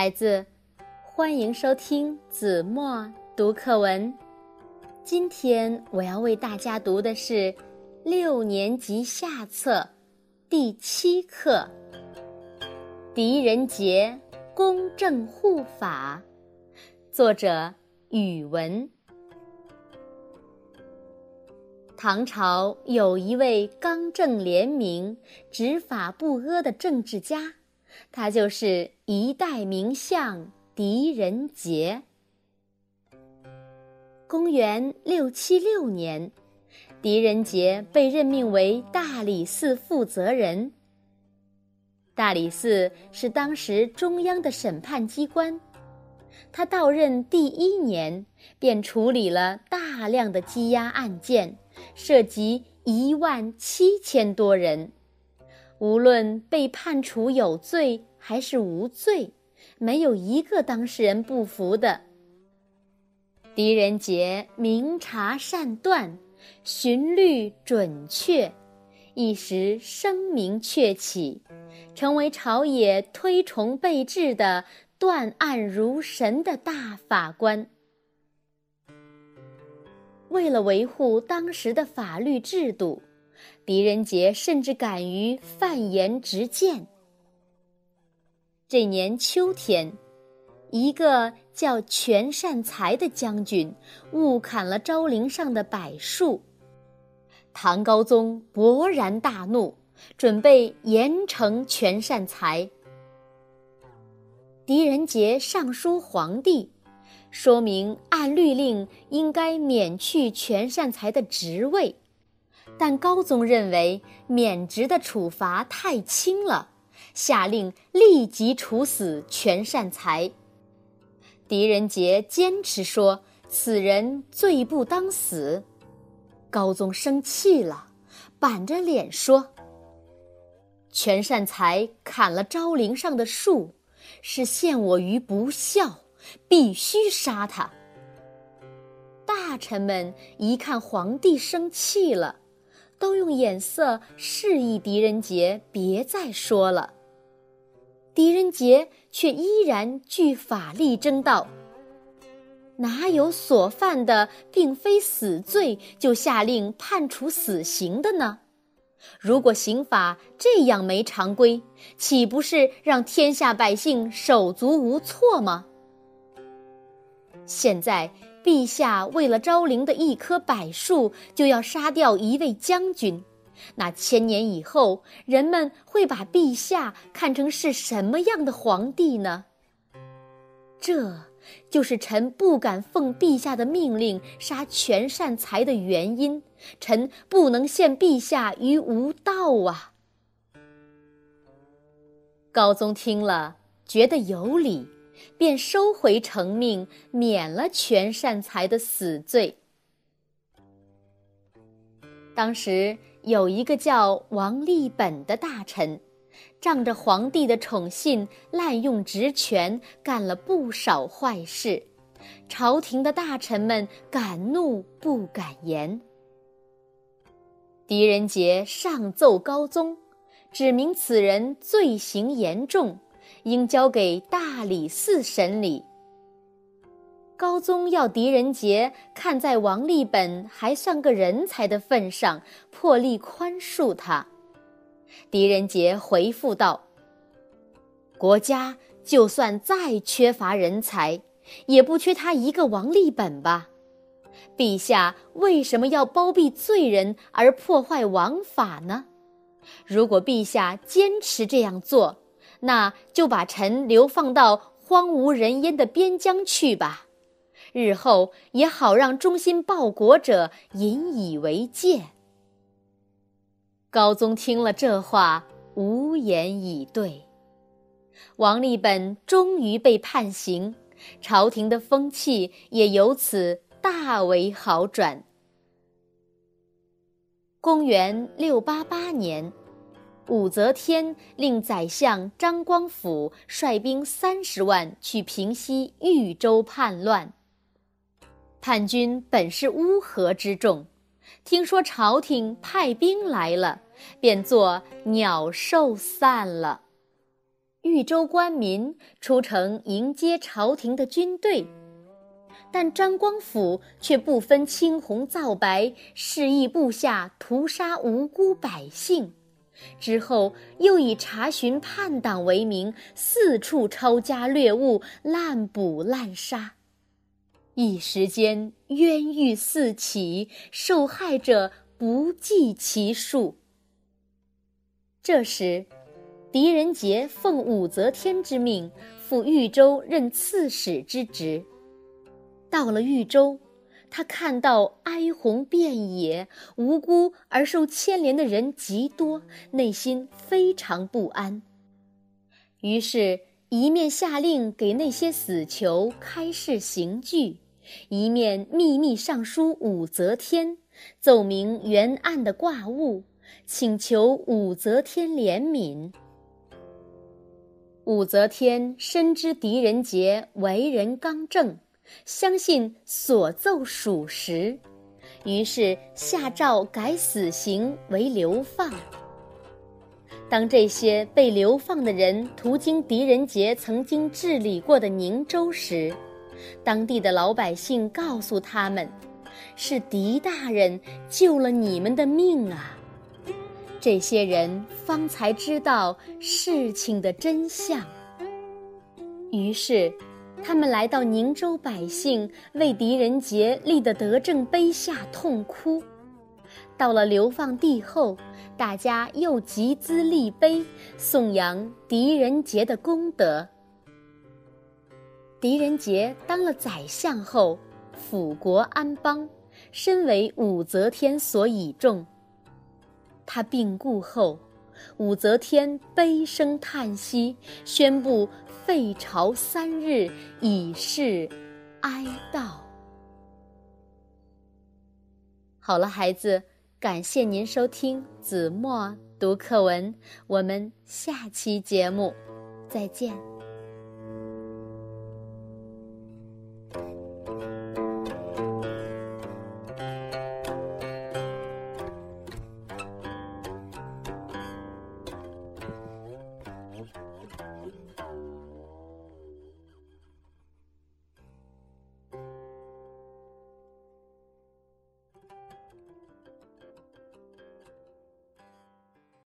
孩子，欢迎收听子墨读课文。今天我要为大家读的是六年级下册第七课《狄仁杰公正护法》，作者语文。唐朝有一位刚正廉明、执法不阿的政治家。他就是一代名相狄仁杰。公元六七六年，狄仁杰被任命为大理寺负责人。大理寺是当时中央的审判机关。他到任第一年，便处理了大量的羁押案件，涉及一万七千多人。无论被判处有罪还是无罪，没有一个当事人不服的。狄仁杰明察善断，循律准确，一时声名鹊起，成为朝野推崇备至的断案如神的大法官。为了维护当时的法律制度。狄仁杰甚至敢于犯言直谏。这年秋天，一个叫全善才的将军误砍了昭陵上的柏树，唐高宗勃然大怒，准备严惩全善才。狄仁杰上书皇帝，说明按律令应该免去全善才的职位。但高宗认为免职的处罚太轻了，下令立即处死全善才。狄仁杰坚持说此人罪不当死，高宗生气了，板着脸说：“全善才砍了昭陵上的树，是陷我于不孝，必须杀他。”大臣们一看皇帝生气了。都用眼色示意狄仁杰别再说了。狄仁杰却依然据法力争道：“哪有所犯的并非死罪就下令判处死刑的呢？如果刑法这样没常规，岂不是让天下百姓手足无措吗？现在。”陛下为了昭陵的一棵柏树，就要杀掉一位将军，那千年以后，人们会把陛下看成是什么样的皇帝呢？这就是臣不敢奉陛下的命令杀全善才的原因，臣不能陷陛下于无道啊！高宗听了，觉得有理。便收回成命，免了全善才的死罪。当时有一个叫王立本的大臣，仗着皇帝的宠信，滥用职权，干了不少坏事。朝廷的大臣们敢怒不敢言。狄仁杰上奏高宗，指明此人罪行严重。应交给大理寺审理。高宗要狄仁杰看在王立本还算个人才的份上，破例宽恕他。狄仁杰回复道：“国家就算再缺乏人才，也不缺他一个王立本吧？陛下为什么要包庇罪人而破坏王法呢？如果陛下坚持这样做，”那就把臣流放到荒无人烟的边疆去吧，日后也好让忠心报国者引以为戒。高宗听了这话，无言以对。王立本终于被判刑，朝廷的风气也由此大为好转。公元六八八年。武则天令宰相张光甫率兵三十万去平息豫州叛乱。叛军本是乌合之众，听说朝廷派兵来了，便作鸟兽散了。豫州官民出城迎接朝廷的军队，但张光甫却不分青红皂白，示意部下屠杀无辜百姓。之后又以查询叛党为名，四处抄家掠物，滥捕滥杀。一时间冤狱四起，受害者不计其数。这时。狄仁杰奉武则天之命赴豫州任刺史之职。到了豫州，他看到哀鸿遍野，无辜而受牵连的人极多，内心非常不安。于是，一面下令给那些死囚开示刑具，一面秘密上书武则天，奏明原案的挂物，请求武则天怜悯。武则天深知狄仁杰为人刚正，相信所奏属实，于是下诏改死刑为流放。当这些被流放的人途经狄仁杰曾经治理过的宁州时，当地的老百姓告诉他们：“是狄大人救了你们的命啊！”这些人方才知道事情的真相。于是，他们来到宁州百姓为狄仁杰立的德政碑下痛哭。到了流放地后，大家又集资立碑，颂扬狄仁杰的功德。狄仁杰当了宰相后，辅国安邦，深为武则天所倚重。他病故后，武则天悲声叹息，宣布废朝三日，以示哀悼。好了，孩子，感谢您收听子墨读课文，我们下期节目再见。